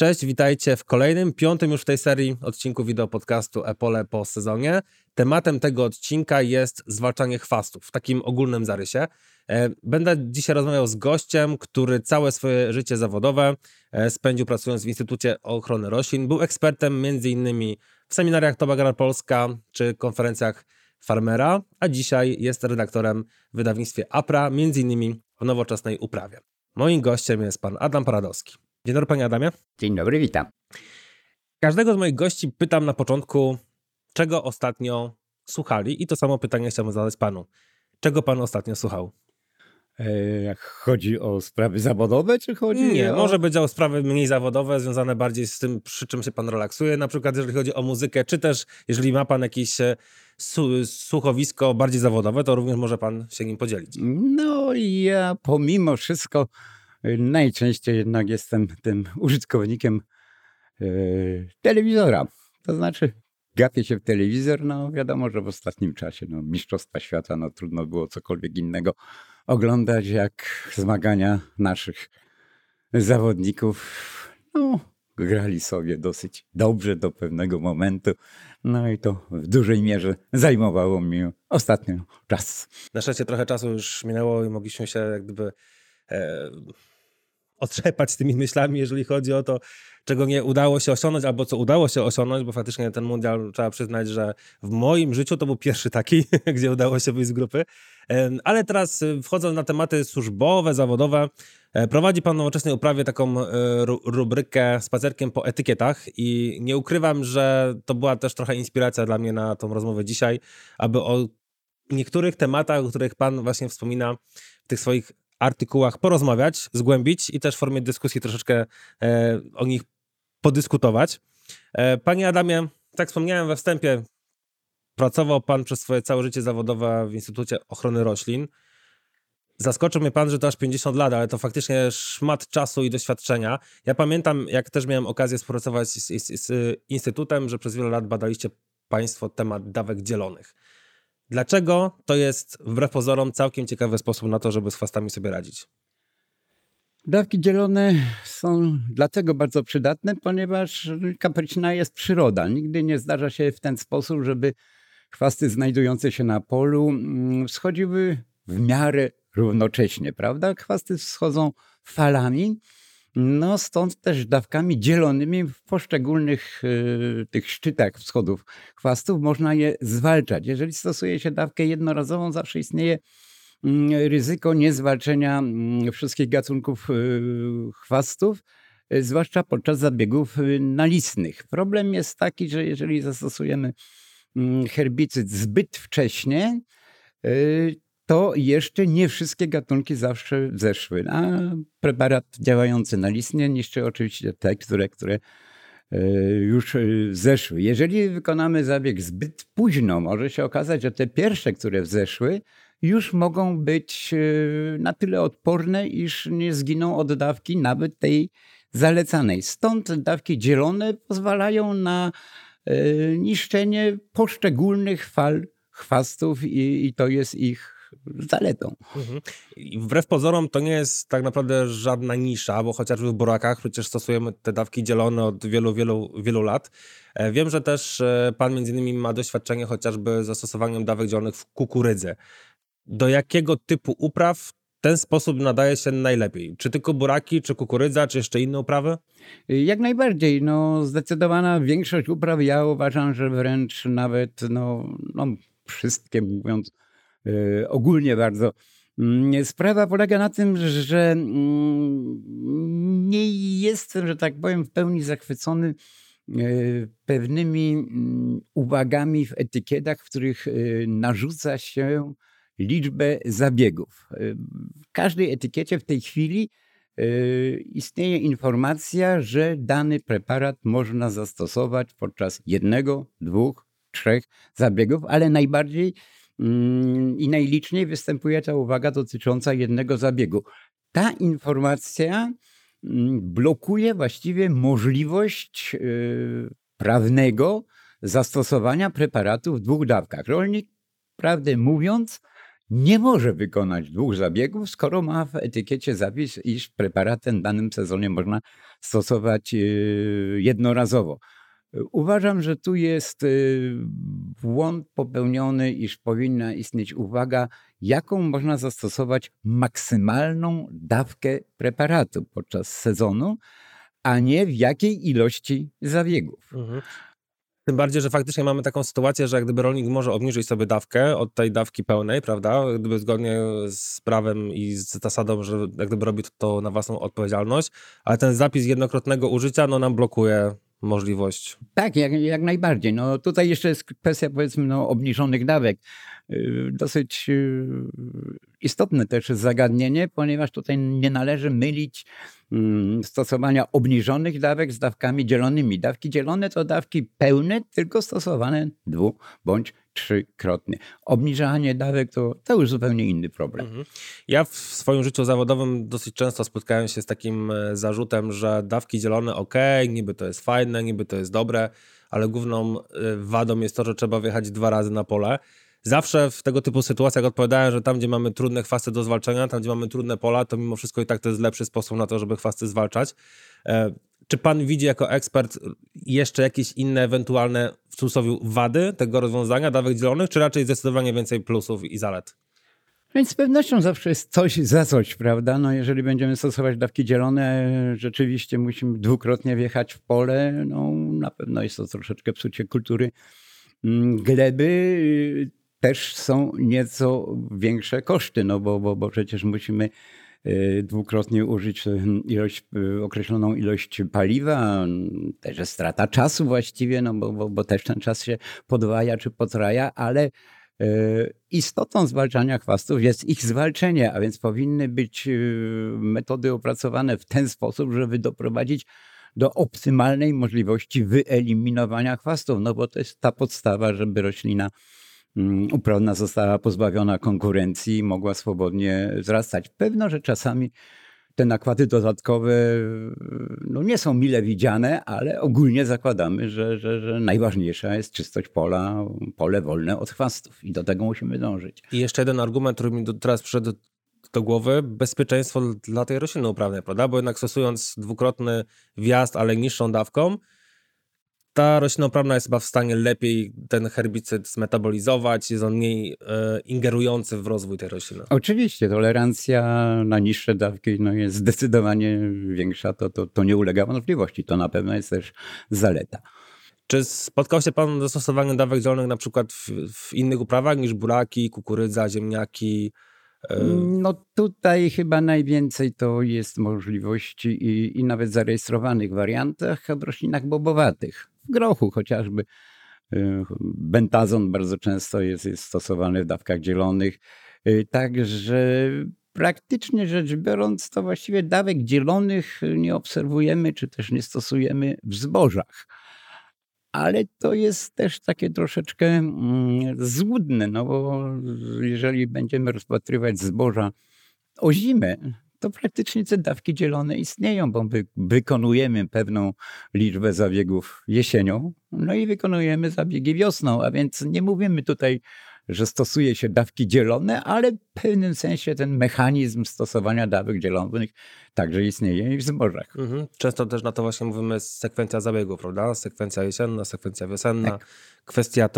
Cześć, witajcie w kolejnym, piątym już w tej serii odcinku wideo podcastu Epole po sezonie. Tematem tego odcinka jest zwalczanie chwastów w takim ogólnym zarysie. E, będę dzisiaj rozmawiał z gościem, który całe swoje życie zawodowe e, spędził pracując w Instytucie Ochrony Roślin. Był ekspertem m.in. w seminariach Tobagar Polska czy konferencjach Farmera, a dzisiaj jest redaktorem w wydawnictwie APRA, m.in. w nowoczesnej uprawie. Moim gościem jest pan Adam Paradowski. Dzień dobry, panie Adamie. Dzień dobry, witam. Każdego z moich gości pytam na początku, czego ostatnio słuchali, i to samo pytanie chciałbym zadać panu. Czego pan ostatnio słuchał? E, jak chodzi o sprawy zawodowe, czy chodzi Nie, o... może być o sprawy mniej zawodowe, związane bardziej z tym, przy czym się pan relaksuje, na przykład jeżeli chodzi o muzykę, czy też jeżeli ma pan jakieś e, słuchowisko bardziej zawodowe, to również może pan się nim podzielić. No ja pomimo wszystko najczęściej jednak jestem tym użytkownikiem e, telewizora. To znaczy, gapię się w telewizor, no wiadomo, że w ostatnim czasie no, Mistrzostwa Świata, no trudno było cokolwiek innego oglądać, jak zmagania naszych zawodników. No, grali sobie dosyć dobrze do pewnego momentu. No i to w dużej mierze zajmowało mi ostatnio czas. Na szczęście trochę czasu już minęło i mogliśmy się jak gdyby e, otrzepać z tymi myślami, jeżeli chodzi o to, czego nie udało się osiągnąć, albo co udało się osiągnąć, bo faktycznie ten mundial trzeba przyznać, że w moim życiu to był pierwszy taki, gdzie udało się wyjść z grupy. Ale teraz y, wchodząc na tematy służbowe, zawodowe, e, prowadzi Pan nowoczesnej uprawie taką e, rubrykę spacerkiem po etykietach i nie ukrywam, że to była też trochę inspiracja dla mnie na tą rozmowę dzisiaj, aby o niektórych tematach, o których Pan właśnie wspomina w tych swoich artykułach porozmawiać, zgłębić i też w formie dyskusji troszeczkę e, o nich podyskutować. E, panie Adamie, tak wspomniałem we wstępie, pracował Pan przez swoje całe życie zawodowe w Instytucie Ochrony Roślin. Zaskoczył mnie Pan, że to aż 50 lat, ale to faktycznie szmat czasu i doświadczenia. Ja pamiętam, jak też miałem okazję współpracować z, z, z Instytutem, że przez wiele lat badaliście Państwo temat dawek dzielonych. Dlaczego to jest wbrew pozorom całkiem ciekawy sposób na to, żeby z chwastami sobie radzić? Dawki dzielone są dlatego bardzo przydatne, ponieważ kapryśna jest przyroda. Nigdy nie zdarza się w ten sposób, żeby chwasty znajdujące się na polu mm, schodziły w miarę równocześnie, prawda? Chwasty schodzą falami, no stąd też dawkami dzielonymi w poszczególnych y, tych szczytach wschodów chwastów można je zwalczać. Jeżeli stosuje się dawkę jednorazową, zawsze istnieje y, ryzyko niezwalczenia y, wszystkich gatunków y, chwastów, y, zwłaszcza podczas zabiegów y, nalistnych. Problem jest taki, że jeżeli zastosujemy mm, herbicyd zbyt wcześnie, to jeszcze nie wszystkie gatunki zawsze zeszły. A preparat działający na listnie niszczy oczywiście te, które, które e, już e, zeszły. Jeżeli wykonamy zabieg zbyt późno, może się okazać, że te pierwsze, które zeszły, już mogą być e, na tyle odporne, iż nie zginą od dawki nawet tej zalecanej. Stąd dawki dzielone pozwalają na niszczenie poszczególnych fal chwastów i, i to jest ich zaletą. Mhm. I wbrew pozorom to nie jest tak naprawdę żadna nisza, bo chociażby w burakach przecież stosujemy te dawki dzielone od wielu, wielu, wielu lat. E, wiem, że też e, pan między innymi ma doświadczenie chociażby zastosowaniem dawek dzielonych w kukurydzy. Do jakiego typu upraw ten sposób nadaje się najlepiej? Czy tylko buraki, czy kukurydza, czy jeszcze inne uprawy? Jak najbardziej. No, zdecydowana większość upraw, ja uważam, że wręcz nawet no, no, wszystkie mówiąc ogólnie bardzo. Mm, sprawa polega na tym, że mm, nie jestem, że tak powiem, w pełni zachwycony y, pewnymi mm, uwagami w etykietach, w których y, narzuca się liczbę zabiegów. W każdej etykiecie w tej chwili istnieje informacja, że dany preparat można zastosować podczas jednego, dwóch, trzech zabiegów, ale najbardziej i najliczniej występuje ta uwaga dotycząca jednego zabiegu. Ta informacja mm, blokuje właściwie możliwość y, prawnego zastosowania preparatu w dwóch dawkach. Rolnik, prawdę mówiąc, nie może wykonać dwóch zabiegów, skoro ma w etykiecie zapis, iż preparat ten w danym sezonie można stosować yy, jednorazowo. Uważam, że tu jest yy, błąd popełniony, iż powinna istnieć uwaga, jaką można zastosować maksymalną dawkę preparatu podczas sezonu, a nie w jakiej ilości zabiegów. Mhm. Tym bardziej, że faktycznie mamy taką sytuację, że jak gdyby rolnik może obniżyć sobie dawkę od tej dawki pełnej, prawda? Gdyby zgodnie z prawem i z zasadą, że jak gdyby robi to na własną odpowiedzialność, ale ten zapis jednokrotnego użycia no, nam blokuje możliwość. Tak, jak, jak najbardziej. No, tutaj jeszcze jest kwestia powiedzmy no, obniżonych dawek. Y, dosyć y, istotne też zagadnienie, ponieważ tutaj nie należy mylić stosowania obniżonych dawek z dawkami dzielonymi. Dawki dzielone to dawki pełne, tylko stosowane dwu bądź trzykrotnie. Obniżanie dawek to, to już zupełnie inny problem. Mhm. Ja w swoim życiu zawodowym dosyć często spotkałem się z takim e, zarzutem, że dawki dzielone ok, niby to jest fajne, niby to jest dobre, ale główną e, wadą jest to, że trzeba wjechać dwa razy na pole. Zawsze w tego typu sytuacjach odpowiadałem, że tam, gdzie mamy trudne chwasty do zwalczania, tam, gdzie mamy trudne pola, to mimo wszystko i tak to jest lepszy sposób na to, żeby chwasty zwalczać. E, czy pan widzi jako ekspert jeszcze jakieś inne ewentualne w cudzysłowie wady tego rozwiązania dawek dzielonych, czy raczej zdecydowanie więcej plusów i zalet? Więc z pewnością zawsze jest coś za coś, prawda? No jeżeli będziemy stosować dawki dzielone, rzeczywiście musimy dwukrotnie wjechać w pole, no na pewno jest to troszeczkę psucie kultury mm, gleby. Też są nieco większe koszty, no bo, bo, bo przecież musimy Y, dwukrotnie użyć y, ilość, y, określoną ilość paliwa, też jest strata czasu właściwie, no bo, bo, bo też ten czas się podwaja czy potraja, ale istotą zwalczania chwastów jest ich zwalczenie, a więc powinny być metody opracowane w ten sposób, żeby doprowadzić do optymalnej możliwości wyeliminowania chwastów, no bo to jest ta podstawa, żeby roślina Mm, uprawna została pozbawiona konkurencji i mogła swobodnie wzrastać. Pewno, że czasami te nakłady dodatkowe no nie są mile widziane, ale ogólnie zakładamy, że, że, że najważniejsza jest czystość pola, pole wolne od chwastów i do tego musimy dążyć. I jeszcze jeden argument, który mi teraz przyszedł do głowy, bezpieczeństwo dla tej rośliny uprawnej, prawda? Bo jednak stosując dwukrotny wjazd, ale niższą dawką, ta roślina uprawna jest chyba w stanie lepiej ten herbicyd zmetabolizować, jest on mniej e, ingerujący w rozwój tej rośliny. Oczywiście, tolerancja na niższe dawki no, jest zdecydowanie większa, to, to, to nie ulega wątpliwości, to na pewno jest też zaleta. Czy spotkał się Pan z zastosowaniem dawek zielonych na przykład w, w innych uprawach niż buraki, kukurydza, ziemniaki? E, no tutaj chyba najwięcej to jest możliwości i, i nawet zarejestrowanych wariantach w roślinach bobowatych w grochu chociażby. Y, bentazon bardzo często jest, jest stosowany w dawkach dzielonych. Y, także praktycznie rzecz biorąc, to właściwie dawek dzielonych nie obserwujemy, czy też nie stosujemy w zbożach. Ale to jest też takie troszeczkę mm, złudne, no bo jeżeli będziemy rozpatrywać zboża o zimę, to praktycznie te dawki dzielone istnieją, bo my wykonujemy pewną liczbę zabiegów jesienią, no i wykonujemy zabiegi wiosną, a więc nie mówimy tutaj, że stosuje się dawki dzielone, ale w pewnym sensie ten mechanizm stosowania dawek dzielonych także istnieje i w zbożach. Mhm. Często też na to właśnie mówimy sekwencja zabiegów, prawda? Sekwencja jesienna, sekwencja wiosenna, tak. kwestia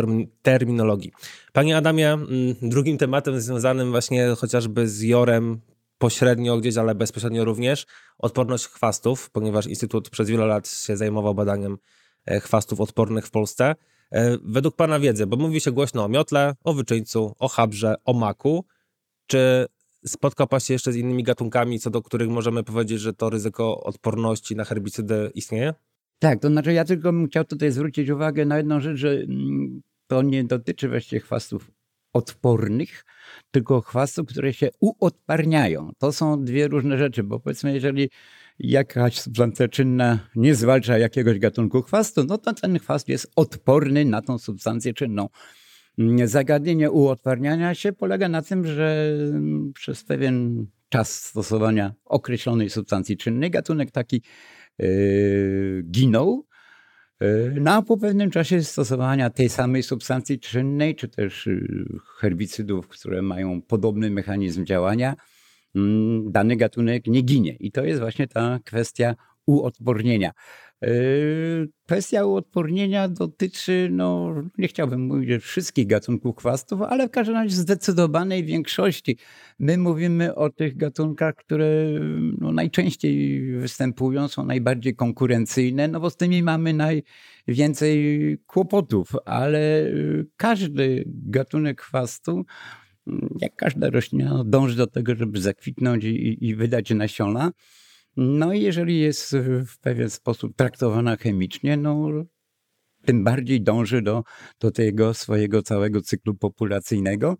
terminologii. Panie Adamie, mm, drugim tematem związanym właśnie chociażby z jorem pośrednio gdzieś, ale bezpośrednio również odporność chwastów, ponieważ Instytut przez wiele lat się zajmował badaniem e, chwastów odpornych w Polsce. E, według Pana wiedzy, bo mówi się głośno o miotle, o wyczyńcu, o chabrze, o maku. Czy spotkał Pan się jeszcze z innymi gatunkami, co do których możemy powiedzieć, że to ryzyko odporności na herbicydy istnieje? Tak, to znaczy ja tylko bym chciał tutaj zwrócić uwagę na jedną rzecz, że mm, to nie dotyczy właściwie chwastów odpornych, tylko chwastów, które się uodparniają. To są dwie różne rzeczy, bo powiedzmy, jeżeli jakaś substancja czynna nie zwalcza jakiegoś gatunku chwastu, no to ten chwast jest odporny na tą substancję czynną. Zagadnienie uodparniania się polega na tym, że przez pewien czas stosowania określonej substancji czynnej gatunek taki yy, ginął, No a po pewnym czasie stosowania tej samej substancji czynnej, czy też y, herbicydów, które mają podobny mechanizm działania, mm, dany gatunek nie ginie. I to jest właśnie ta kwestia uodpornienia. Yy, kwestia uodpornienia dotyczy, no nie chciałbym mówić, wszystkich gatunków chwastów, ale w każdym razie zdecydowanej większości. My mówimy o tych gatunkach, które no, najczęściej występują, są najbardziej konkurencyjne, no bo z tymi mamy najwięcej kłopotów, ale yy, każdy gatunek chwastu jak każda roślina, dąży do tego, żeby zakwitnąć i, i wydać nasiona. No i jeżeli jest w pewien sposób traktowana chemicznie, no tym bardziej dąży do, do tego swojego całego cyklu populacyjnego.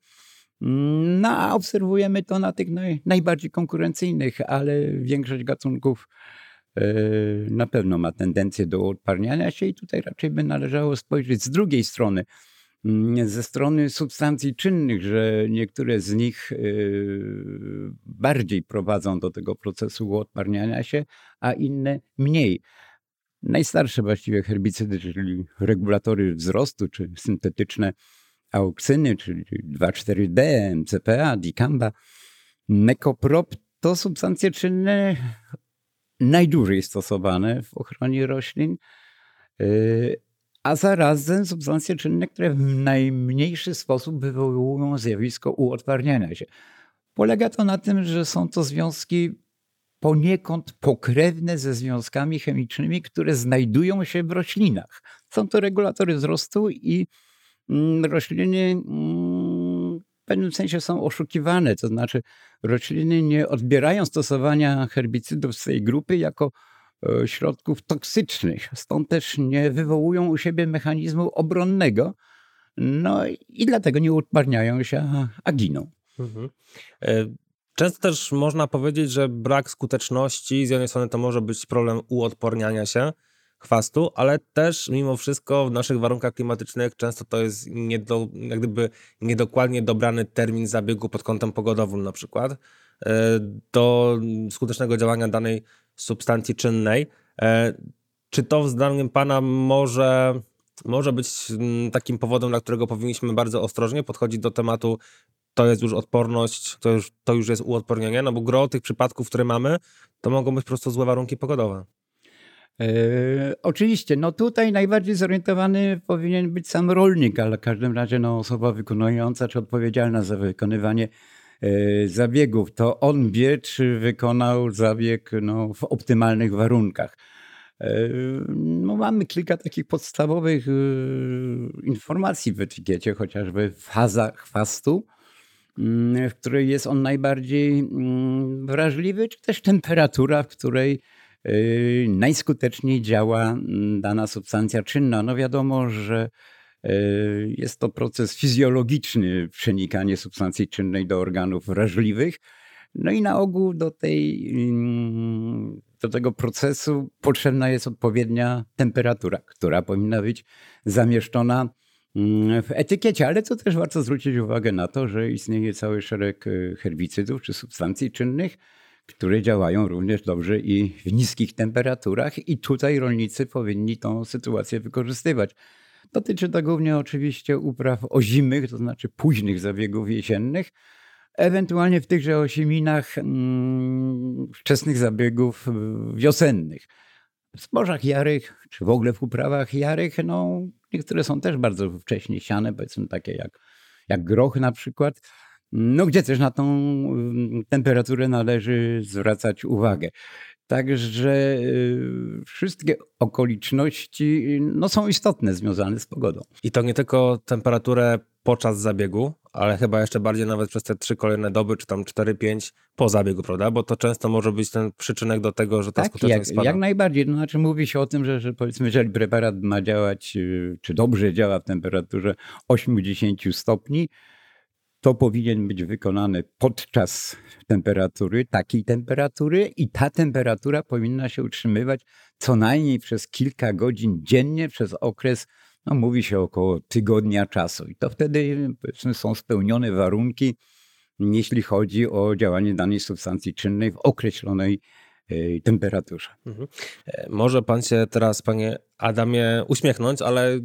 No a obserwujemy to na tych naj, najbardziej konkurencyjnych, ale większość gatunków yy, na pewno ma tendencję do odparniania się i tutaj raczej by należało spojrzeć z drugiej strony ze strony substancji czynnych, że niektóre z nich y, bardziej prowadzą do tego procesu odparniania się, a inne mniej. Najstarsze właściwie herbicydy, czyli regulatory wzrostu, czy syntetyczne auksyny, czyli 2,4-D, MCPA, dicamba, mekoprop, to substancje czynne najdłużej stosowane w ochronie roślin. A zarazem substancje czynne, które w najmniejszy sposób wywołują zjawisko uodparniania się. Polega to na tym, że są to związki poniekąd pokrewne ze związkami chemicznymi, które znajdują się w roślinach. Są to regulatory wzrostu i mm, rośliny mm, w pewnym sensie są oszukiwane. To znaczy, rośliny nie odbierają stosowania herbicydów z tej grupy jako środków toksycznych. Stąd też nie wywołują u siebie mechanizmu obronnego. No i dlatego nie uodparniają się, a giną. Mhm. E, często też można powiedzieć, że brak skuteczności z jednej strony to może być problem uodporniania się chwastu, ale też mimo wszystko w naszych warunkach klimatycznych często to jest niedo, jak gdyby niedokładnie dobrany termin zabiegu pod kątem pogodowym na przykład e, do skutecznego działania danej substancji czynnej. E, czy to zdaniem Pana może, może być mm, takim powodem, dla którego powinniśmy bardzo ostrożnie podchodzić do tematu to jest już odporność, to już, to już jest uodpornienie, no bo gro tych przypadków, które mamy, to mogą być po prostu złe warunki pogodowe. E, oczywiście, no tutaj najbardziej zorientowany powinien być sam rolnik, ale w każdym razie no, osoba wykonująca czy odpowiedzialna za wykonywanie zabiegów, to on wie, czy wykonał zabieg no, w optymalnych warunkach. E, no, mamy kilka takich podstawowych e, informacji w etykiecie, chociażby faza chwastu, mm, w której jest on najbardziej mm, wrażliwy, czy też temperatura, w której najskuteczniej działa mm, dana substancja czynna. No wiadomo, że jest to proces fizjologiczny, przenikanie substancji czynnej do organów wrażliwych. No i na ogół do, tej, mm, do tego procesu potrzebna jest odpowiednia temperatura, która powinna być zamieszczona mm, w etykiecie, ale co też warto zwrócić uwagę na to, że istnieje cały szereg e, herbicydów czy substancji czynnych, które działają również dobrze i w niskich temperaturach, i tutaj rolnicy powinni tą sytuację wykorzystywać. Dotyczy to głównie oczywiście upraw ozimych, to znaczy późnych zabiegów jesiennych, ewentualnie w tychże osieminach mm, wczesnych zabiegów wiosennych. W zbożach jarych, czy w ogóle w uprawach jarych, no, niektóre są też bardzo wcześnie siane, powiedzmy takie jak, jak groch na przykład, no, gdzie też na tą y, temperaturę należy zwracać uwagę. Także y, wszystkie okoliczności no, są istotne związane z pogodą. I to nie tylko temperaturę podczas zabiegu, ale chyba jeszcze bardziej nawet przez te trzy kolejne doby, czy tam 4-5 po zabiegu, prawda? Bo to często może być ten przyczynek do tego, że ta tak, skuteczność jak, spada. jak najbardziej. No, znaczy mówi się o tym, że, że powiedzmy, jeżeli preparat ma działać, y, czy dobrze działa w temperaturze 80 stopni, to powinien być wykonany podczas temperatury, takiej temperatury, i ta temperatura powinna się utrzymywać co najmniej przez kilka godzin dziennie przez okres, no mówi się około tygodnia czasu. I to wtedy są spełnione warunki, jeśli chodzi o działanie danej substancji czynnej w określonej temperaturze. Mhm. E, może pan się teraz, panie Adamie, uśmiechnąć, ale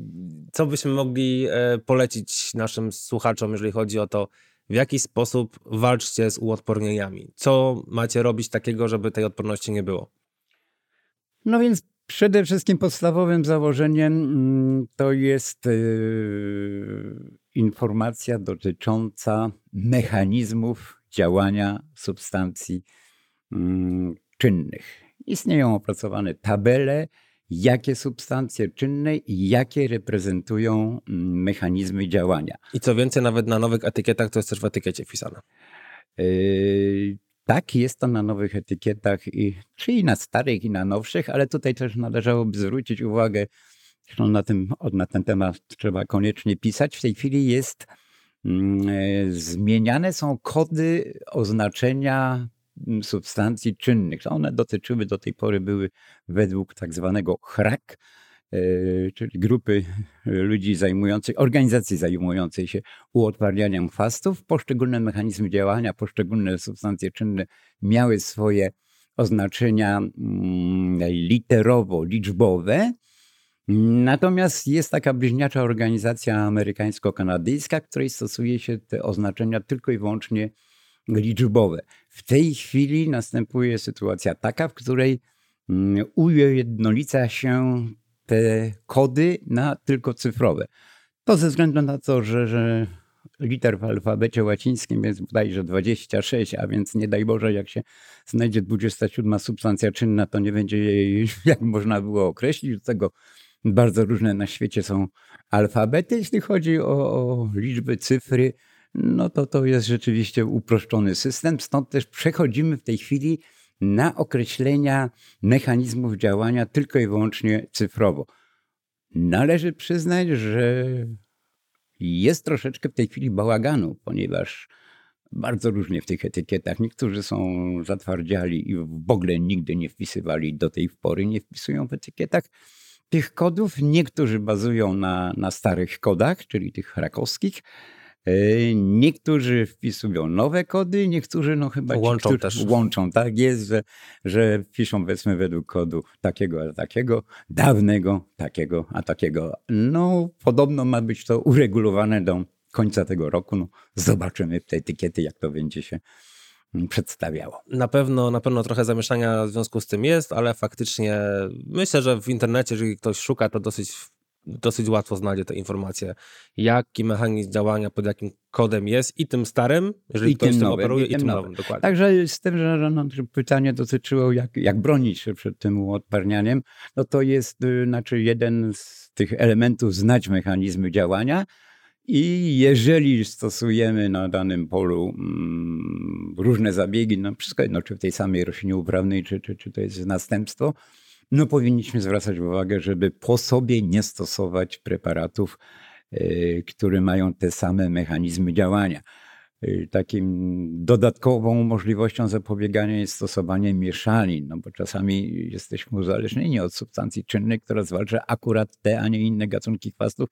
co byśmy mogli e, polecić naszym słuchaczom, jeżeli chodzi o to, w jaki sposób walczcie z uodpornieniami? Co macie robić takiego, żeby tej odporności nie było? No więc przede wszystkim podstawowym założeniem mm, to jest informacja dotycząca mechanizmów działania substancji mm, czynnych. Istnieją opracowane tabele, jakie substancje czynne i jakie reprezentują mm, mechanizmy działania. I co więcej, nawet na nowych etykietach to jest też w etykiecie wpisane. Yy, tak, jest to na nowych etykietach, i, czyli na starych, i na nowszych, ale tutaj też należałoby zwrócić uwagę, że na, tym, na ten temat trzeba koniecznie pisać. W tej chwili jest, mm, e, zmieniane są kody oznaczenia substancji czynnych. One dotyczyły, do tej pory były według tak zwanego HRAK, E, czyli grupy ludzi zajmujących, organizacji zajmującej się uodparnianiem chwastów. Poszczególne mechanizmy działania, poszczególne substancje czynne miały swoje oznaczenia mm, literowo-liczbowe. Natomiast jest taka bliźniacza organizacja amerykańsko-kanadyjska, której stosuje się te oznaczenia tylko i wyłącznie liczbowe. W tej chwili następuje sytuacja taka, w której mm, ujednolica się te kody na tylko cyfrowe. To ze względu na to, że, że liter w alfabecie łacińskim jest bodajże 26, a więc nie daj Boże, jak się znajdzie 27 substancja czynna, to nie będzie jej, jak można było określić. Do tego bardzo różne na świecie są alfabety. Jeśli chodzi o, o liczby, cyfry, no to to jest rzeczywiście uproszczony system. Stąd też przechodzimy w tej chwili na określenia mechanizmów działania tylko i wyłącznie cyfrowo. Należy przyznać, że jest troszeczkę w tej chwili bałaganu, ponieważ bardzo różnie w tych etykietach. Niektórzy są zatwardziali i w ogóle nigdy nie wpisywali do tej pory, nie wpisują w etykietach tych kodów. Niektórzy bazują na, na starych kodach, czyli tych rakowskich, E, niektórzy wpisują nowe kody, niektórzy no chyba łączą ci, też. Łączą, tak jest, że, że piszą powiedzmy według kodu takiego a takiego, dawnego takiego a takiego. No podobno ma być to uregulowane do końca tego roku. No, zobaczymy w tej etykiety, jak to będzie się mm, przedstawiało. Na pewno, na pewno trochę zamieszania w związku z tym jest, ale faktycznie myślę, że w internecie, jeżeli ktoś szuka, to dosyć dosyć łatwo znajdzie te informacje, jaki mechanizm działania pod jakim kodem jest i tym starym, jeżeli I ktoś tym, nowym, operuje, i tym, i tym nowym. nowym. dokładnie. Także z tym, że no, pytanie dotyczyło, jak, jak bronić się przed tym uodparnianiem, no to jest y, znaczy jeden z tych elementów znać mechanizmy działania, i jeżeli stosujemy na danym polu mm, różne zabiegi, no wszystko jedno, czy w tej samej roślinie uprawnej, czy, czy, czy to jest następstwo, no powinniśmy zwracać uwagę, żeby po sobie nie stosować preparatów, e, które mają te same mechanizmy działania. E, takim dodatkową możliwością zapobiegania jest stosowanie mieszanin, no bo czasami jesteśmy uzależnieni od substancji czynnej, która zwalcza akurat te, a nie inne gatunki chwastów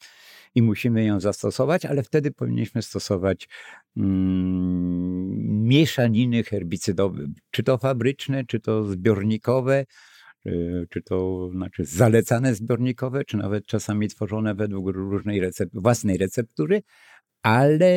i musimy ją zastosować, ale wtedy powinniśmy stosować mm, mieszaniny herbicydowe, czy to fabryczne, czy to zbiornikowe, czy to znaczy zalecane zbiornikowe, czy nawet czasami tworzone według różnej własnej receptury, ale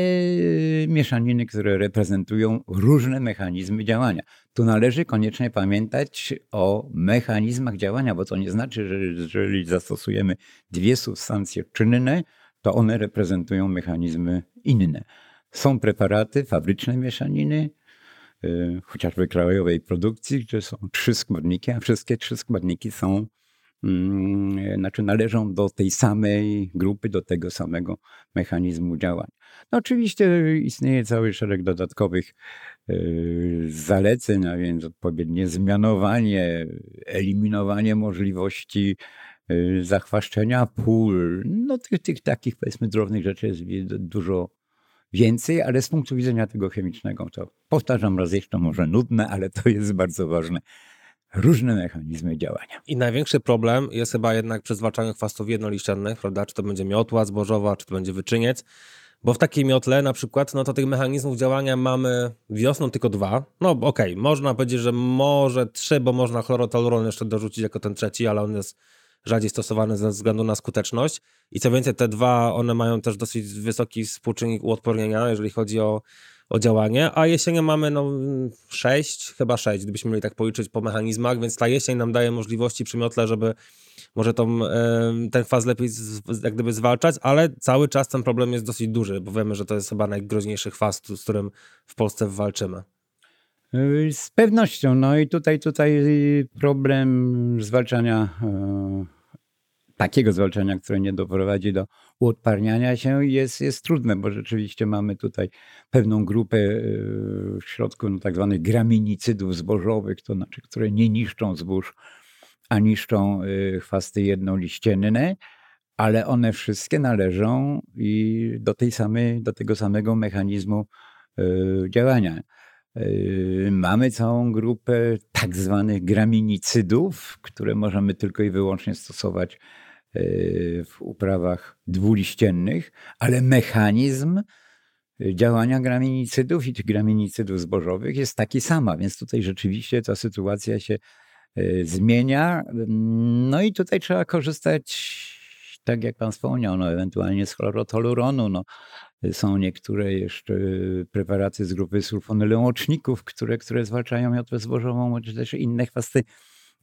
mieszaniny, które reprezentują różne mechanizmy działania. Tu należy koniecznie pamiętać o mechanizmach działania, bo to nie znaczy, że jeżeli zastosujemy dwie substancje czynne, to one reprezentują mechanizmy inne. Są preparaty, fabryczne mieszaniny, Y, chociażby krajowej produkcji, gdzie są trzy składniki, a wszystkie trzy składniki są, mm, znaczy należą do tej samej grupy, do tego samego mechanizmu działania. No oczywiście istnieje cały szereg dodatkowych y, zaleceń, a więc odpowiednie zmianowanie, eliminowanie możliwości y, zachwaszczenia pól. No tych, tych takich powiedzmy drobnych rzeczy jest dużo więcej, ale z punktu widzenia tego chemicznego, to powtarzam raz jeszcze, może nudne, ale to jest bardzo ważne. Różne mechanizmy działania. I największy problem jest chyba jednak przy zwalczaniu chwastów jednoliściennych, prawda? Czy to będzie miotła zbożowa, czy to będzie wyczyniec, Bo w takiej miotle na przykład, no to tych mechanizmów działania mamy wiosną tylko dwa. No okej, okay, można powiedzieć, że może trzy, bo można chlorotoluron jeszcze dorzucić jako ten trzeci, ale on jest rzadziej stosowany ze względu na skuteczność. I co więcej, te dwa, one mają też dosyć wysoki współczynnik uodpornienia, jeżeli chodzi o, o działanie, a jesienią mamy no 6, chyba 6, gdybyśmy mieli tak policzyć po mechanizmach, więc ta jesień nam daje możliwości przy miotle, żeby może tą, ten faz lepiej jak gdyby zwalczać, ale cały czas ten problem jest dosyć duży, bo wiemy, że to jest chyba najgroźniejszy faz, z którym w Polsce walczymy. Z pewnością. No i tutaj, tutaj problem zwalczania, e, takiego zwalczania, które nie doprowadzi do uodparniania się jest, jest trudne, bo rzeczywiście mamy tutaj pewną grupę e, w środku no, tak zwanych graminicydów zbożowych, to znaczy, które nie niszczą zbóż, a niszczą e, chwasty jednoliścienne, ale one wszystkie należą i do, tej samej, do tego samego mechanizmu działania. Yy, mamy całą grupę tak zwanych graminicydów, które możemy tylko i wyłącznie stosować w uprawach dwuliściennych, ale mechanizm działania graminicydów i tych graminicydów zbożowych jest taki sama, więc tutaj rzeczywiście ta sytuacja się yy, zmienia. No i tutaj trzeba korzystać, tak jak pan wspomniał, no, ewentualnie z chlorotoluronu. No, są niektóre jeszcze preparaty z grupy sulfonylołączników, które, które zwalczają miotłę zbożową, czy też inne chwasty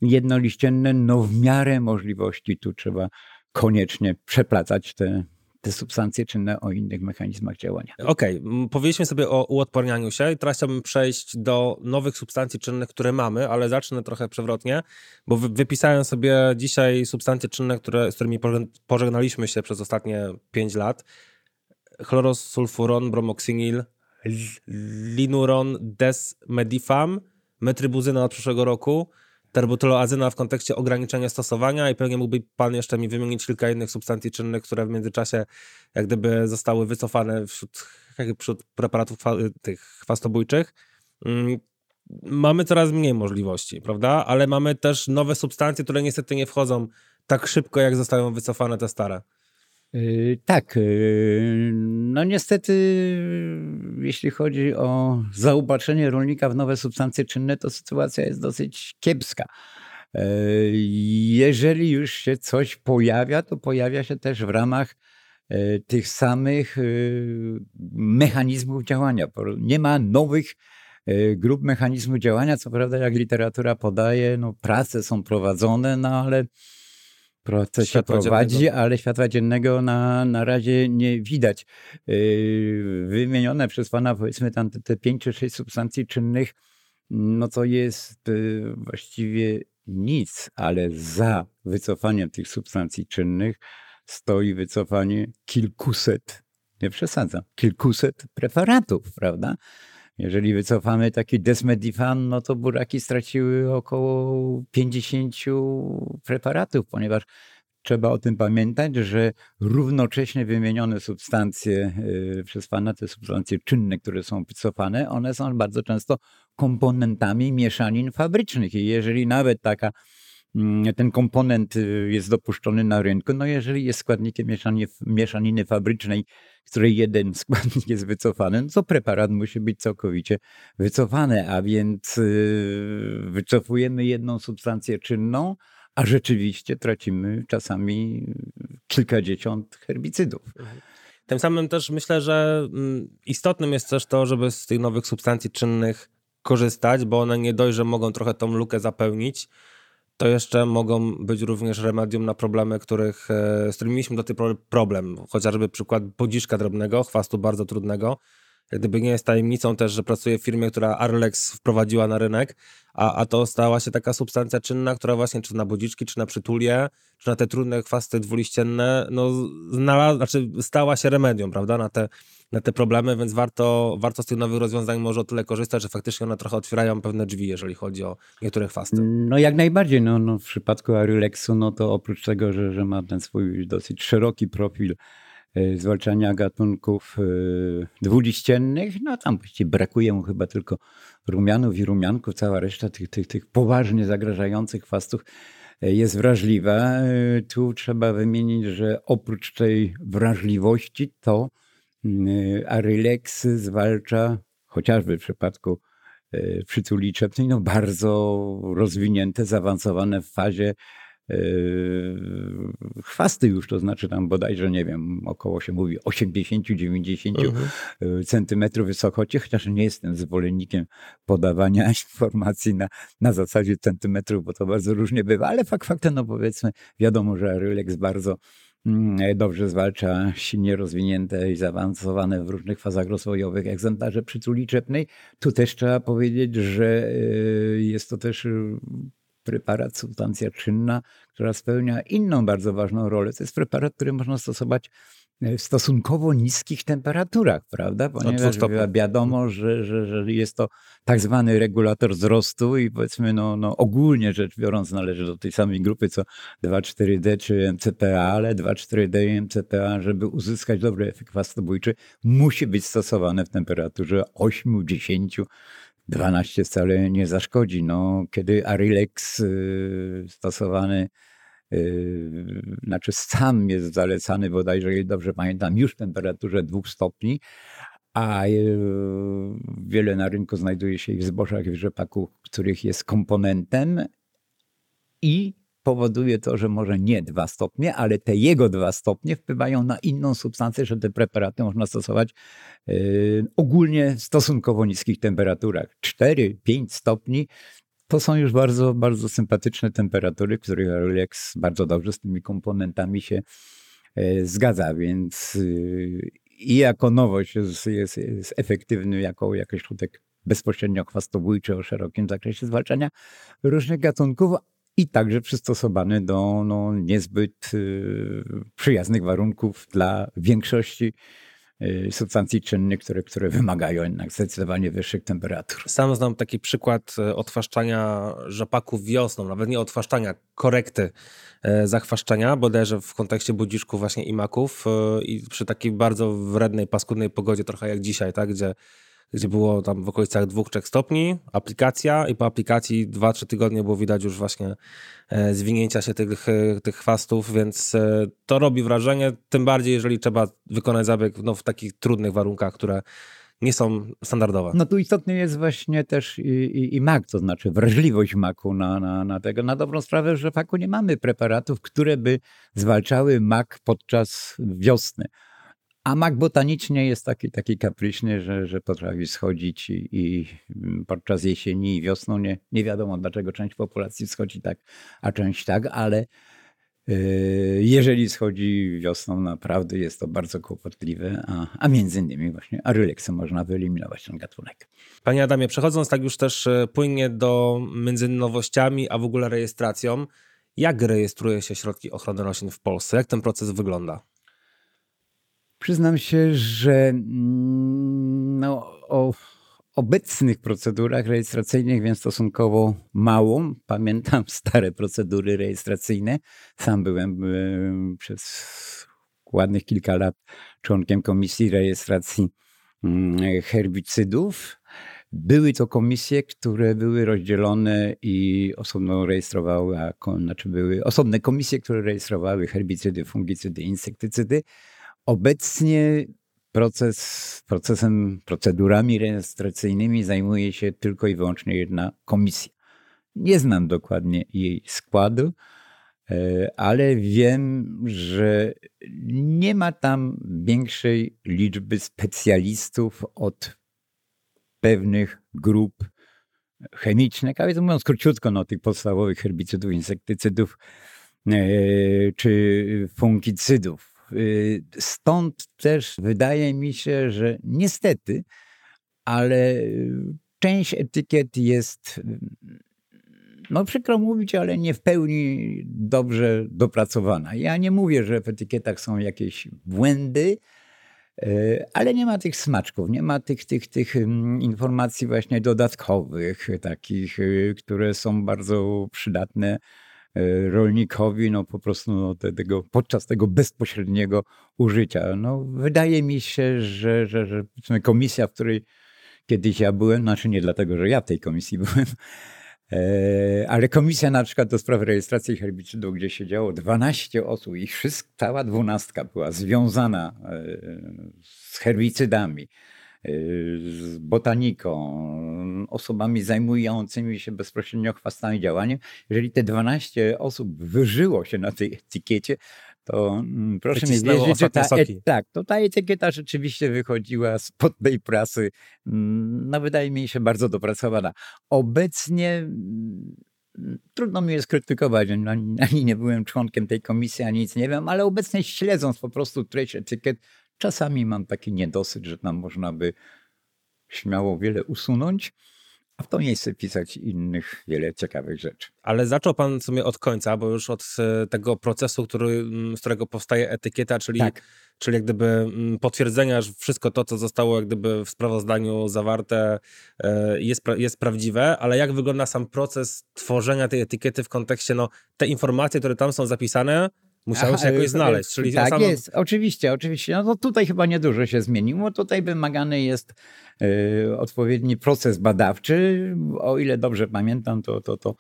jednoliścienne. No w miarę możliwości tu trzeba koniecznie przeplatać te, te substancje czynne o innych mechanizmach działania. Okej, okay. powiedzieliśmy sobie o uodpornianiu się i teraz chciałbym przejść do nowych substancji czynnych, które mamy, ale zacznę trochę przewrotnie, bo wypisałem sobie dzisiaj substancje czynne, które, z którymi pożegnaliśmy się przez ostatnie 5 lat chlorosulfuron, bromoxynil, linuron, desmedifam, metrybuzyna od przyszłego roku, terbutyloazyna w kontekście ograniczenia stosowania i pewnie mógłby Pan jeszcze mi wymienić kilka innych substancji czynnych, które w międzyczasie jak gdyby zostały wycofane wśród, wśród preparatów tych chwastobójczych. Mm, mamy coraz mniej możliwości, prawda? Ale mamy też nowe substancje, które niestety nie wchodzą tak szybko, jak zostają wycofane te stare. Yy, tak, yy, no niestety, jeśli chodzi o zaopatrzenie rolnika w nowe substancje czynne, to sytuacja jest dosyć kiepska. Yy, jeżeli już się coś pojawia, to pojawia się też w ramach tych samych mechanizmów działania. Nie ma nowych grup mechanizmów działania. Co prawda, jak literatura podaje, no, prace są prowadzone, no ale proces się prowadzi, dziennego. ale światła dziennego na, na razie nie widać. Yy, wymienione przez Pana powiedzmy tam te, te pięć czy sześć substancji czynnych, no to jest yy, właściwie nic, ale za wycofaniem tych substancji czynnych stoi wycofanie kilkuset, nie przesadzam, kilkuset preparatów, prawda? Jeżeli wycofamy taki desmedifan, no to buraki straciły około 50 preparatów, ponieważ trzeba o tym pamiętać, że równocześnie wymienione substancje y, przez Pana, te substancje czynne, które są wycofane, one są bardzo często komponentami mieszanin fabrycznych. I jeżeli nawet taka ten komponent y, jest dopuszczony na rynku. No jeżeli jest składnikiem mieszaniny, fabrycznej, której jeden składnik jest wycofany, no to preparat musi być całkowicie wycofany, a więc y, wycofujemy jedną substancję czynną, a rzeczywiście tracimy czasami kilkadziesiąt herbicydów. Mhm. Tym samym też myślę, że mm, istotnym jest też to, żeby z tych nowych substancji czynnych korzystać, bo one nie dość, że mogą trochę tą lukę zapełnić, to jeszcze mogą być również remedium na problemy, których, e, z którymi mieliśmy do tej pory problem. Chociażby przykład bodziszka drobnego, chwastu bardzo trudnego. Jak gdyby nie jest tajemnicą też, że pracuję w firmie, która Arlex wprowadziła na rynek, a, a to stała się taka substancja czynna, która właśnie czy na budziczki, czy na przytulie, czy na te trudne chwasty dwuliścienne, no znalazła, znaczy stała się remedium, prawda, na te, na te problemy, więc warto, warto z tych nowych rozwiązań może o tyle korzystać, że faktycznie one trochę otwierają pewne drzwi, jeżeli chodzi o niektóre chwasty. No jak najbardziej, no, no w przypadku Arylexu, no to oprócz tego, że, że ma ten swój dosyć szeroki profil zwalczania gatunków e, dwuliściennych, no tam właściwie brakuje mu chyba tylko rumianów i rumianków, cała reszta tych, tych, tych poważnie zagrażających chwastów e, jest wrażliwa. Tu trzeba wymienić, że oprócz tej wrażliwości to Arylex zwalcza chociażby w przypadku przytuli czepnej, no bardzo rozwinięte, zaawansowane w fazie chwasty już, to znaczy tam bodajże, nie wiem, około się mówi 80-90 mhm. Yy, centymetrów wysokości, chociaż nie jestem zwolennikiem podawania informacji na, na zasadzie centymetrów, bo to bardzo różnie bywa, ale fakt faktem, no powiedzmy, wiadomo, że Rylex bardzo mm, dobrze zwalcza silnie rozwinięte i zaawansowane w różnych fazach rozwojowych egzemplarze przytuli czepnej. Tu też trzeba powiedzieć, że yy, jest to też preparat, substancja czynna, która spełnia inną bardzo ważną rolę. To jest preparat, który można stosować e, w stosunkowo niskich temperaturach, prawda? Ponieważ wiadomo, że, że, że jest to tak zwany regulator wzrostu i powiedzmy, no, no ogólnie rzecz biorąc należy do tej samej grupy co 2,4-D czy MCPA, ale 2,4-D i MCPA, żeby uzyskać dobry efekt chwastobójczy, musi być stosowane w temperaturze 8-10 12 wcale nie zaszkodzi. No, kiedy Arilex y, stosowany, y, znaczy sam jest zalecany bodajże, jeżeli dobrze pamiętam, już w temperaturze 2 stopni, a y, wiele na rynku znajduje się i w zbożach, i w rzepaku, których jest komponentem i powoduje to, że może nie dwa stopnie, ale te jego dwa stopnie wpływają na inną substancję, że te preparaty można stosować yy, ogólnie w stosunkowo niskich temperaturach. 4-5 stopni to są już bardzo, bardzo sympatyczne temperatury, których Rolex bardzo dobrze z tymi komponentami się yy, zgadza, więc yy, i jako nowość jest, jest, jest efektywny jako jakiś środek bezpośrednio chwastobójczy o szerokim zakresie zwalczania różnych gatunków, i także przystosowany do no, niezbyt y, przyjaznych warunków dla większości y, substancji czynnych, które, które wymagają jednak zdecydowanie wyższych temperatur. Sam znam taki przykład y, otwaszczania rzepaków wiosną, nawet nie otwaszczania, korekty zachwaszczenia, bodajże w kontekście budziszków właśnie i maków i przy takiej bardzo wrednej, paskudnej pogodzie, trochę jak dzisiaj, tak, gdzie gdzie było tam w okolicach 2-3 stopni, aplikacja i po aplikacji 2-3 tygodnie było widać już właśnie e, zwinięcia się tych, e, tych chwastów, więc e, to robi wrażenie, tym bardziej jeżeli trzeba wykonać zabieg no, w takich trudnych warunkach, które nie są standardowe. No tu istotny jest właśnie też i, i, i mak, to znaczy wrażliwość maku na, na, na tego. Na dobrą sprawę, że w faku nie mamy preparatów, które by zwalczały mak podczas wiosny. A mak botanicznie jest taki, taki kapryśny, że, że potrafi schodzić i, i, podczas jesieni i wiosną nie, nie wiadomo dlaczego część populacji schodzi tak, a część tak, ale yy, jeżeli schodzi wiosną, naprawdę jest to bardzo kłopotliwe, a, a między innymi właśnie aryleksem można wyeliminować ten gatunek. Panie Adamie, przechodząc tak już też e, płynnie do między nowościami, a w ogóle rejestracją, jak rejestruje się środki ochrony roślin w Polsce? Jak ten proces wygląda? Przyznam się, że mm, no, o obecnych procedurach rejestracyjnych wiem stosunkowo mało. Pamiętam stare procedury rejestracyjne. Sam byłem przez ładnych kilka lat członkiem komisji rejestracji mm, herbicydów. Były to komisje, które były rozdzielone i osobno rejestrowały, znaczy były osobne komisje, które rejestrowały herbicydy, fungicydy, insektycydy. Obecnie proces, procesem, procedurami rejestracyjnymi zajmuje się tylko i wyłącznie jedna komisja. Nie znam dokładnie jej składu, e, ale wiem, że nie ma tam większej liczby specjalistów od pewnych grup chemicznych, a więc mówiąc króciutko, no, tych podstawowych herbicydów, insektycydów e, czy fungicydów Y, stąd też wydaje mi się, że niestety, ale część etykiet jest, no przykro mówić, ale nie w pełni dobrze dopracowana. Ja nie mówię, że w etykietach są jakieś błędy, y, ale nie ma tych smaczków, nie ma tych, tych, tych informacji właśnie dodatkowych, takich, y, które są bardzo przydatne rolnikowi no po prostu no, tego, podczas tego bezpośredniego użycia. No, wydaje mi się, że, że, że komisja, w której kiedyś ja byłem, znaczy nie dlatego, że ja w tej komisji byłem, E, ale komisja na przykład do spraw rejestracji herbicydów, gdzie siedziało 12 osób i cała dwunastka była związana e, z herbicydami, e, z botaniką, osobami zajmującymi się bezpośrednio chwastami działaniem. Jeżeli te 12 osób wyżyło się na tej etykiecie, to mm, proszę mi wierzyć, że ta, e, tak, to ta etykieta rzeczywiście wychodziła spod tej prasy, mm, no wydaje mi się bardzo dopracowana. Obecnie mm, trudno mi jest krytykować, ani, ani nie byłem członkiem tej komisji, ani nic nie wiem, ale obecnie śledząc po prostu treść etykiet, czasami mam taki niedosyt, że tam można by śmiało wiele usunąć a w to miejsce pisać innych wiele ciekawych rzeczy. Ale zaczął pan sobie od końca, bo już od e, tego procesu, który, mm, z którego powstaje etykieta, czyli, tak. czyli jak gdyby mm, potwierdzenia, że wszystko to, co zostało jak gdyby w sprawozdaniu zawarte e, jest, jest prawdziwe, ale jak wygląda sam proces tworzenia tej etykiety w kontekście, no te informacje, które tam są zapisane, Musiało się jakoś znaleźć. Czyli tak jest, oczywiście, oczywiście. No to tutaj chyba niedużo się zmieniło. Tutaj wymagany jest y, odpowiedni proces badawczy. O ile dobrze pamiętam, to, to, to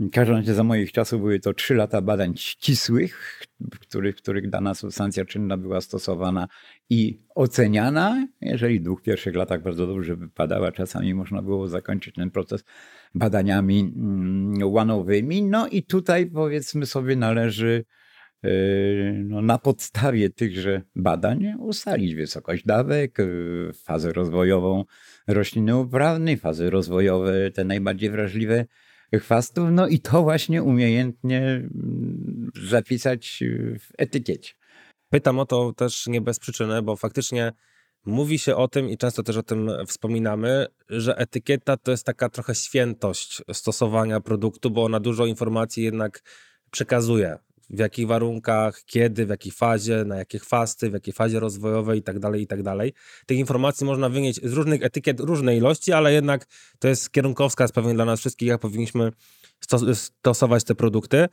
w każdym razie za moich czasów były to trzy lata badań ścisłych, w których, w których dana substancja czynna była stosowana i oceniana. Jeżeli w dwóch pierwszych latach bardzo dobrze wypadała, czasami można było zakończyć ten proces badaniami mm, łanowymi. No i tutaj powiedzmy sobie należy no, na podstawie tychże badań ustalić wysokość dawek, yy, fazę rozwojową rośliny uprawnej, fazy rozwojowe, te najbardziej wrażliwe chwastów, no i to właśnie umiejętnie mm, zapisać w etykiecie. Pytam o to też nie bez przyczyny, bo faktycznie mówi się o tym i często też o tym wspominamy, że etykieta to jest taka trochę świętość stosowania produktu, bo ona dużo informacji jednak przekazuje w jakich warunkach, kiedy, w jakiej fazie, na jakie chwasty, w jakiej fazie rozwojowej i tak dalej, i tak dalej. Tych informacji można wynieść z różnych etykiet różnej ilości, ale jednak to jest kierunkowskaz pewnie dla nas wszystkich, jak powinniśmy stosować te produkty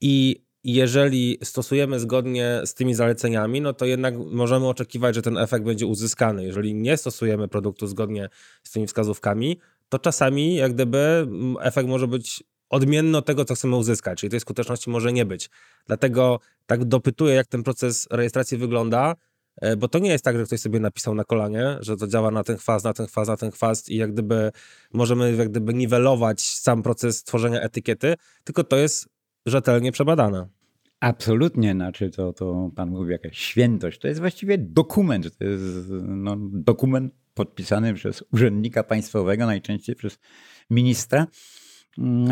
i jeżeli stosujemy zgodnie z tymi zaleceniami, no to jednak możemy oczekiwać, że ten efekt będzie uzyskany. Jeżeli nie stosujemy produktu zgodnie z tymi wskazówkami, to czasami jak gdyby mm, efekt może być odmienny od tego, co chcemy uzyskać, czyli tej skuteczności może nie być. Dlatego tak dopytuję, jak ten proces rejestracji wygląda, e, bo to nie jest tak, że ktoś sobie napisał na kolanie, że to działa na ten chwast, na ten chwast, na ten chwast i jak gdyby możemy jak gdyby niwelować sam proces tworzenia etykiety, tylko to jest rzetelnie przebadane. Absolutnie, znaczy to, to pan mówi jakaś świętość. To jest właściwie dokument. To jest no, dokument podpisany przez urzędnika państwowego, najczęściej przez ministra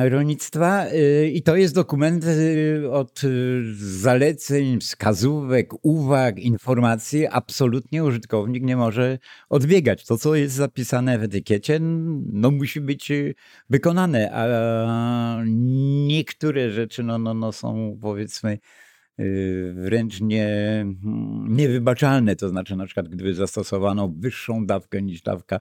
rolnictwa y, i to jest dokument y, od y, zaleceń, wskazówek, uwag, informacji. Absolutnie użytkownik nie może odbiegać. To, co jest zapisane w etykiecie, no musi być wykonane, a niektóre rzeczy no, no, no są powiedzmy wręcz nie, mm, niewybaczalne. To znaczy, na przykład, gdyby zastosowano wyższą dawkę niż dawka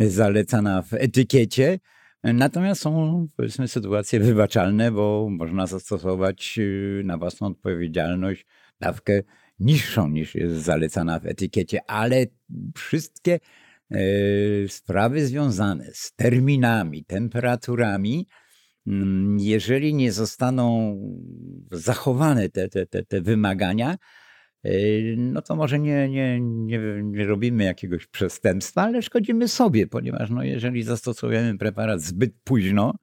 zalecana w etykiecie, Natomiast są, powiedzmy, sytuacje wybaczalne, bo można zastosować y, na własną odpowiedzialność dawkę niższą niż jest zalecana w etykiecie, ale wszystkie e, sprawy związane z terminami, temperaturami, mm, jeżeli nie zostaną zachowane te, te, te, te wymagania, no to może nie, nie, nie, nie robimy jakiegoś przestępstwa, ale szkodzimy sobie, ponieważ no jeżeli zastosujemy preparat zbyt późno,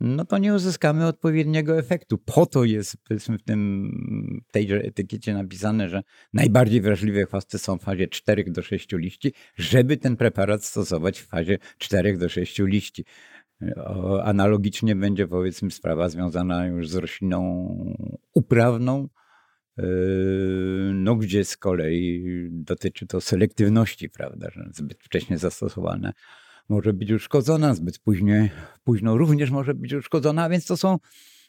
no to nie uzyskamy odpowiedniego efektu. Po to jest powiedzmy w tym, tejże etykiecie napisane, że najbardziej wrażliwe chwasty są w fazie 4 do 6 liści, żeby ten preparat stosować w fazie 4 do 6 liści. Analogicznie będzie powiedzmy sprawa związana już z rośliną uprawną, no gdzie z kolei dotyczy to selektywności, prawda, że zbyt wcześnie zastosowana może być uszkodzona, zbyt późno, późno również może być uszkodzona, więc to są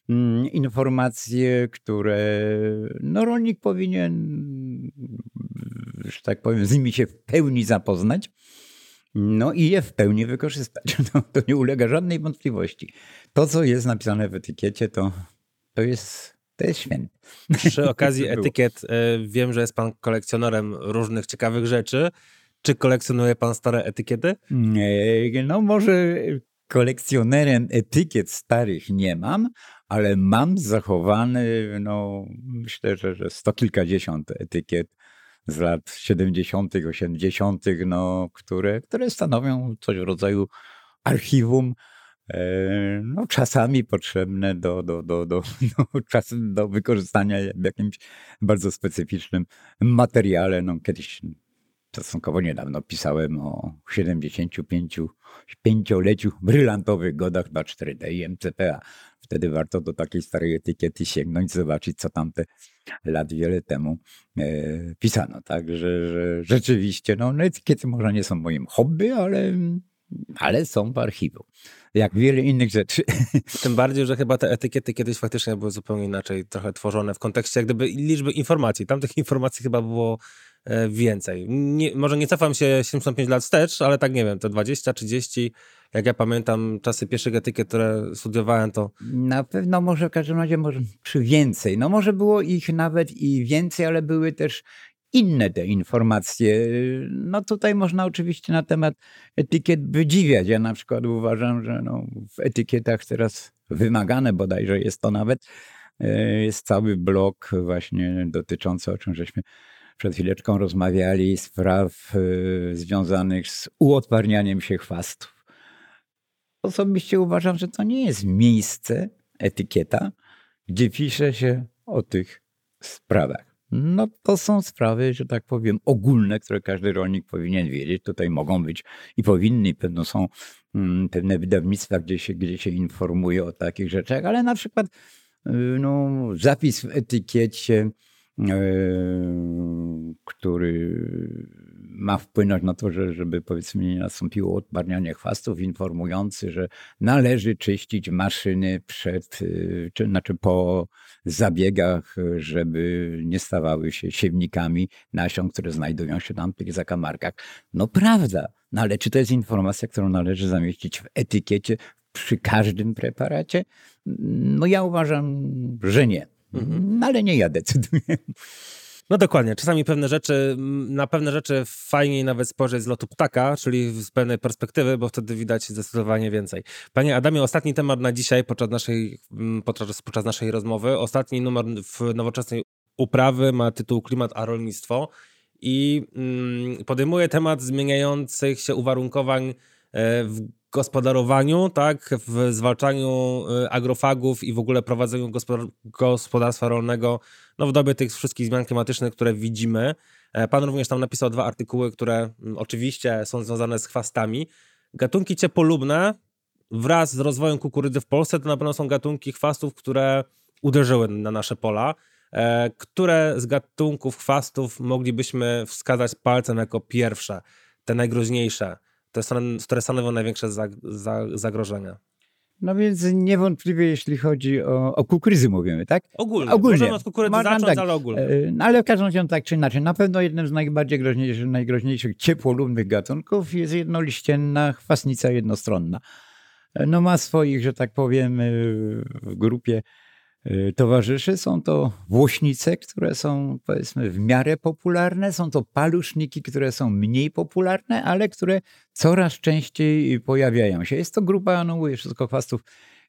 mm, informacje, które no, rolnik powinien, że tak powiem, z nimi się w pełni zapoznać. No i je w pełni wykorzystać. No, to nie ulega żadnej wątpliwości. To, co jest napisane w etykiecie, to, to jest to jest święte. Przy okazji etykiet, e, wiem, że jest pan kolekcjonerem różnych ciekawych rzeczy. Czy kolekcjonuje pan stare etykiety? Nie, no może kolekcjonerem etykiet starych nie mam, ale mam zachowany, no myślę, że, że sto kilkadziesiąt etykiet z lat 70., 80., no, które, które stanowią coś w rodzaju archiwum, no, czasami potrzebne do, do, do, do, do, czasem do wykorzystania w jakimś bardzo specyficznym materiale. No, kiedyś stosunkowo niedawno pisałem o 75-leciu brylantowych godach 2.4D i MCPA. Wtedy warto do takiej starej etykiety sięgnąć, zobaczyć, co tamte lat wiele temu e, pisano. Tak, że, że rzeczywiście, no, no, etykiety może nie są moim hobby, ale, ale są w archiwum. Jak wiele innych rzeczy. Tym bardziej, że chyba te etykiety kiedyś faktycznie były zupełnie inaczej trochę tworzone w kontekście jak gdyby liczby informacji. Tam tych informacji chyba było E, więcej. Nie, może nie cofam się 75 lat wstecz, ale tak nie wiem, to 20, 30, jak ja pamiętam czasy pierwszych etykiet, które studiowałem, to... Na pewno może w każdym razie może przy więcej. No może było ich nawet i więcej, ale były też inne te informacje. No tutaj można oczywiście na temat etykiet wydziwiać. Ja na przykład uważam, że no w etykietach teraz wymagane bodajże jest to nawet, e, jest cały blok właśnie dotyczący, o czym żeśmy przed chwileczką rozmawiali, spraw y, związanych z uodparnianiem się chwastów. Osobiście uważam, że to nie jest miejsce, etykieta, gdzie pisze się o tych sprawach. No to są sprawy, że tak powiem, ogólne, które każdy rolnik powinien wiedzieć. Tutaj mogą być i powinny, pewno są mm, pewne wydawnictwa, gdzie się, gdzie się informuje o takich rzeczach, ale na przykład y, no, zapis w etykiecie E, który ma wpłynąć na to, że, żeby powiedzmy nie nastąpiło odbarnianie chwastów, informujący, że należy czyścić maszyny przed, e, czy, znaczy po zabiegach, żeby nie stawały się siewnikami nasion, które znajdują się tam w tych zakamarkach. No prawda, no ale czy to jest informacja, którą należy zamieścić w etykiecie przy każdym preparacie? No ja uważam, że nie. Mhm. No, ale nie ja decyduję. No dokładnie. Czasami pewne rzeczy, na pewne rzeczy fajniej nawet spojrzeć z lotu ptaka, czyli z pewnej perspektywy, bo wtedy widać zdecydowanie więcej. Panie Adamie, ostatni temat na dzisiaj podczas naszej, podczas, podczas naszej rozmowy. Ostatni numer w nowoczesnej uprawy ma tytuł Klimat a rolnictwo i podejmuje temat zmieniających się uwarunkowań e, w gospodarowaniu, tak, w zwalczaniu y, agrofagów i w ogóle prowadzeniu gospodarstwa rolnego no, w dobie tych wszystkich zmian klimatycznych, które widzimy. E, pan również tam napisał dwa artykuły, które mm, oczywiście są związane z chwastami. Gatunki ciepolubne wraz z rozwojem kukurydzy w Polsce to na pewno są gatunki chwastów, które uderzyły na nasze pola. E, które z gatunków chwastów moglibyśmy wskazać palcem jako pierwsze, te najgroźniejsze? Które stanowią największe zagrożenia. No więc niewątpliwie, jeśli chodzi o, o kukurydzy mówimy, tak? Ogólnie. Ogólnie. Możemy od kukurydzy Można zacząć, tak, ale ogólnie. E, no, ale w każdym razie tak czy inaczej. Na pewno jednym z najbardziej groźniejszych, najgroźniejszych ciepłolubnych gatunków jest jednoliścienna chwastnica jednostronna. E, no ma swoich, że tak powiem, e, w grupie towarzyszy. Są to włośnice, które są powiedzmy w miarę popularne, są to paluszniki, które są mniej popularne, ale które coraz częściej pojawiają się. Jest to grupa, no mówię, wszystko chwastów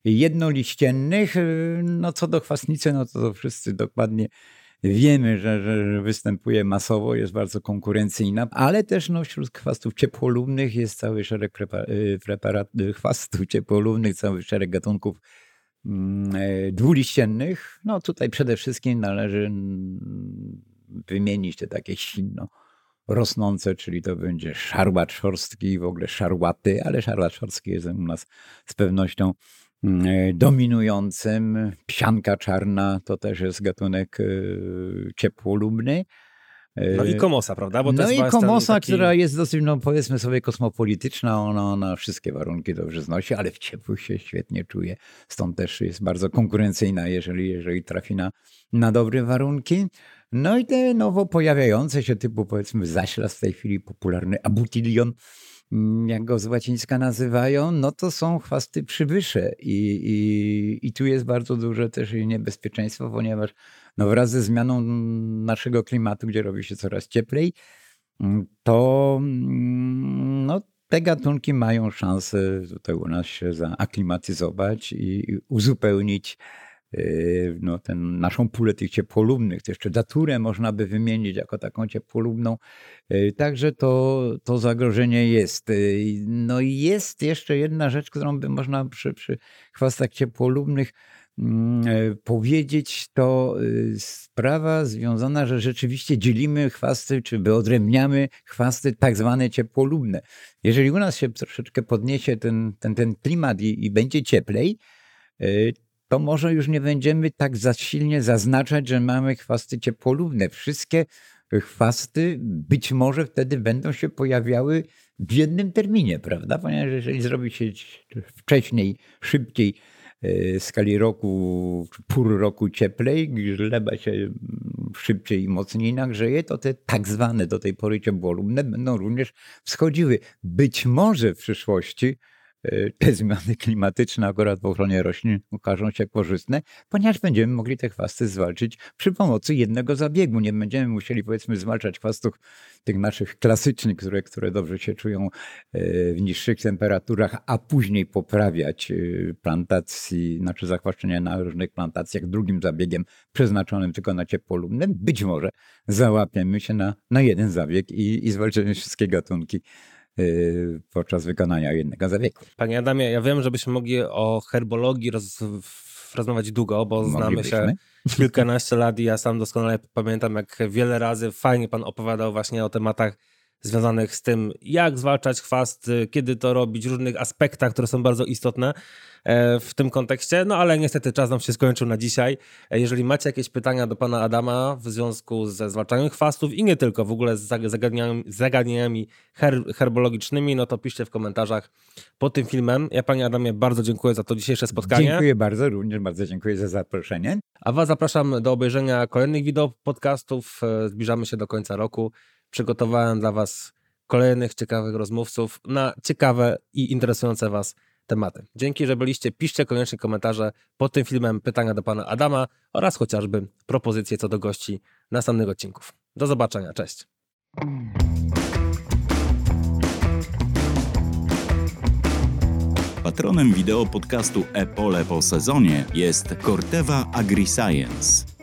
jednoliściennych. Y, no co do chwastnicy, no to, to wszyscy dokładnie wiemy, że, że, występuje masowo, jest bardzo konkurencyjna, ale też no, wśród chwastów ciepłolubnych jest cały szereg y, preparat, chwastów ciepłolubnych, cały szereg gatunków dwuliściennych, no tutaj przede wszystkim należy wymienić te takie silno rosnące, czyli to będzie szarłat szorstki, w ogóle szarłaty, ale szarłat szorstki jest u nas z pewnością mm, e, dominującym. Psianka czarna to też jest gatunek e, ciepłolubny. No i komosa, prawda? Bo no i komosa, taki... która jest dosyć, no powiedzmy sobie, kosmopolityczna, ona, ona wszystkie warunki dobrze znosi, ale w ciepłych się świetnie czuje. Stąd też jest bardzo konkurencyjna, jeżeli, jeżeli trafi na, na dobre warunki. No i te nowo pojawiające się typu, powiedzmy, zaślas w tej chwili popularny abutilion, jak go z łacińska nazywają, no to są chwasty przywysze i, i, i tu jest bardzo duże też niebezpieczeństwo, ponieważ no wraz ze zmianą naszego klimatu, gdzie robi się coraz cieplej, mm, to, mm, no, te gatunki mają szansę tutaj u nas się zaaklimatyzować i uzupełnić no, ten, naszą pulę tych ciepłolubnych. To jeszcze daturę można by wymienić jako taką ciepłolubną. Y, także to, to zagrożenie jest. Y, no i jest jeszcze jedna rzecz, którą by można przy, przy chwastach ciepłolubnych Mm, e, powiedzieć, to y, sprawa związana, że rzeczywiście dzielimy chwasty, czy wyodrębniamy chwasty tak zwane ciepłolubne. Jeżeli u nas się troszeczkę podniesie ten, ten, ten klimat i, i będzie cieplej, y, to może już nie będziemy tak za silnie zaznaczać, że mamy chwasty ciepłolubne. Wszystkie chwasty być może wtedy będą się pojawiały w jednym terminie, prawda? Ponieważ jeżeli zrobi się wcześniej, szybciej, E, skali roku, pół roku cieplej, gleba się szybciej i mocniej nagrzeje, to te tak zwane do tej pory ciepłolubne będą również wschodziły. Być może w przyszłości te zmiany klimatyczne akurat w ochronie roślin okażą się korzystne, ponieważ będziemy mogli te chwasty zwalczyć przy pomocy jednego zabiegu. Nie będziemy musieli powiedzmy zwalczać chwastów tych naszych klasycznych, które, które dobrze się czują e, w niższych temperaturach, a później poprawiać e, plantacji, znaczy zakwaszczenia na różnych plantacjach drugim zabiegiem przeznaczonym tylko na ciepłolubne. Być może załapiemy się na, na jeden zabieg i, i zwalczymy wszystkie gatunki Y, podczas wykonania jednego zabiegu. Panie Adamie, ja wiem, żebyśmy mogli o herbologii roz, rozmawiać długo, bo znamy się kilkanaście lat i ja sam doskonale pamiętam, jak wiele razy fajnie pan opowiadał właśnie o tematach związanych z tym, jak zwalczać chwast, kiedy to robić, różnych aspektach, które są bardzo istotne e, w tym kontekście. No ale niestety czas nam się skończył na dzisiaj. E, jeżeli macie jakieś pytania do pana Adama w związku ze zwalczaniem chwastów i nie tylko, w ogóle z zagadnieniami, zagadnieniami her, herbologicznymi, no to piszcie w komentarzach pod tym filmem. Ja panie Adamie bardzo dziękuję za to dzisiejsze spotkanie. Dziękuję bardzo, również bardzo dziękuję za zaproszenie. A was zapraszam do obejrzenia kolejnych wideo podcastów. E, zbliżamy się do końca roku przygotowałem dla Was kolejnych ciekawych rozmówców na ciekawe i interesujące Was tematy. Dzięki, że byliście. Piszcie koniecznie komentarze pod tym filmem pytania do Pana Adama oraz chociażby propozycje co do gości następnych odcinków. Do zobaczenia. Cześć. Patronem wideo podcastu Epole po sezonie jest Corteva AgriScience